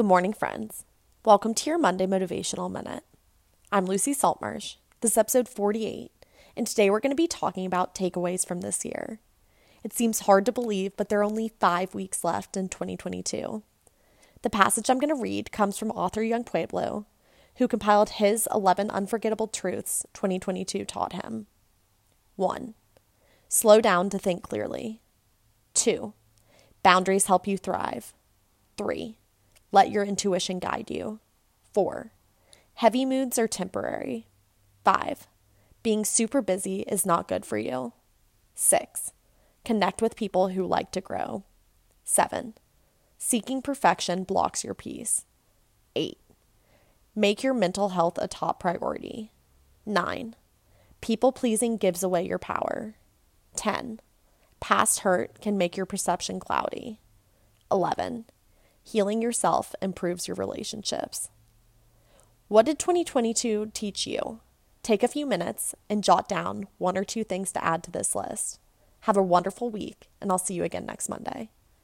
Good morning, friends. Welcome to your Monday Motivational Minute. I'm Lucy Saltmarsh. This is episode 48, and today we're going to be talking about takeaways from this year. It seems hard to believe, but there are only five weeks left in 2022. The passage I'm going to read comes from author Yung Pueblo, who compiled his 11 unforgettable truths 2022 taught him. 1. Slow down to think clearly. 2. Boundaries help you thrive. 3. Let your intuition guide you. 4. Heavy moods are temporary. 5. Being super busy is not good for you. 6. Connect with people who like to grow. 7. Seeking perfection blocks your peace. 8. Make your mental health a top priority. 9. People pleasing gives away your power. 10. Past hurt can make your perception cloudy. 11. Healing yourself improves your relationships. What did 2022 teach you? Take a few minutes and jot down one or two things to add to this list. Have a wonderful week, and I'll see you again next Monday.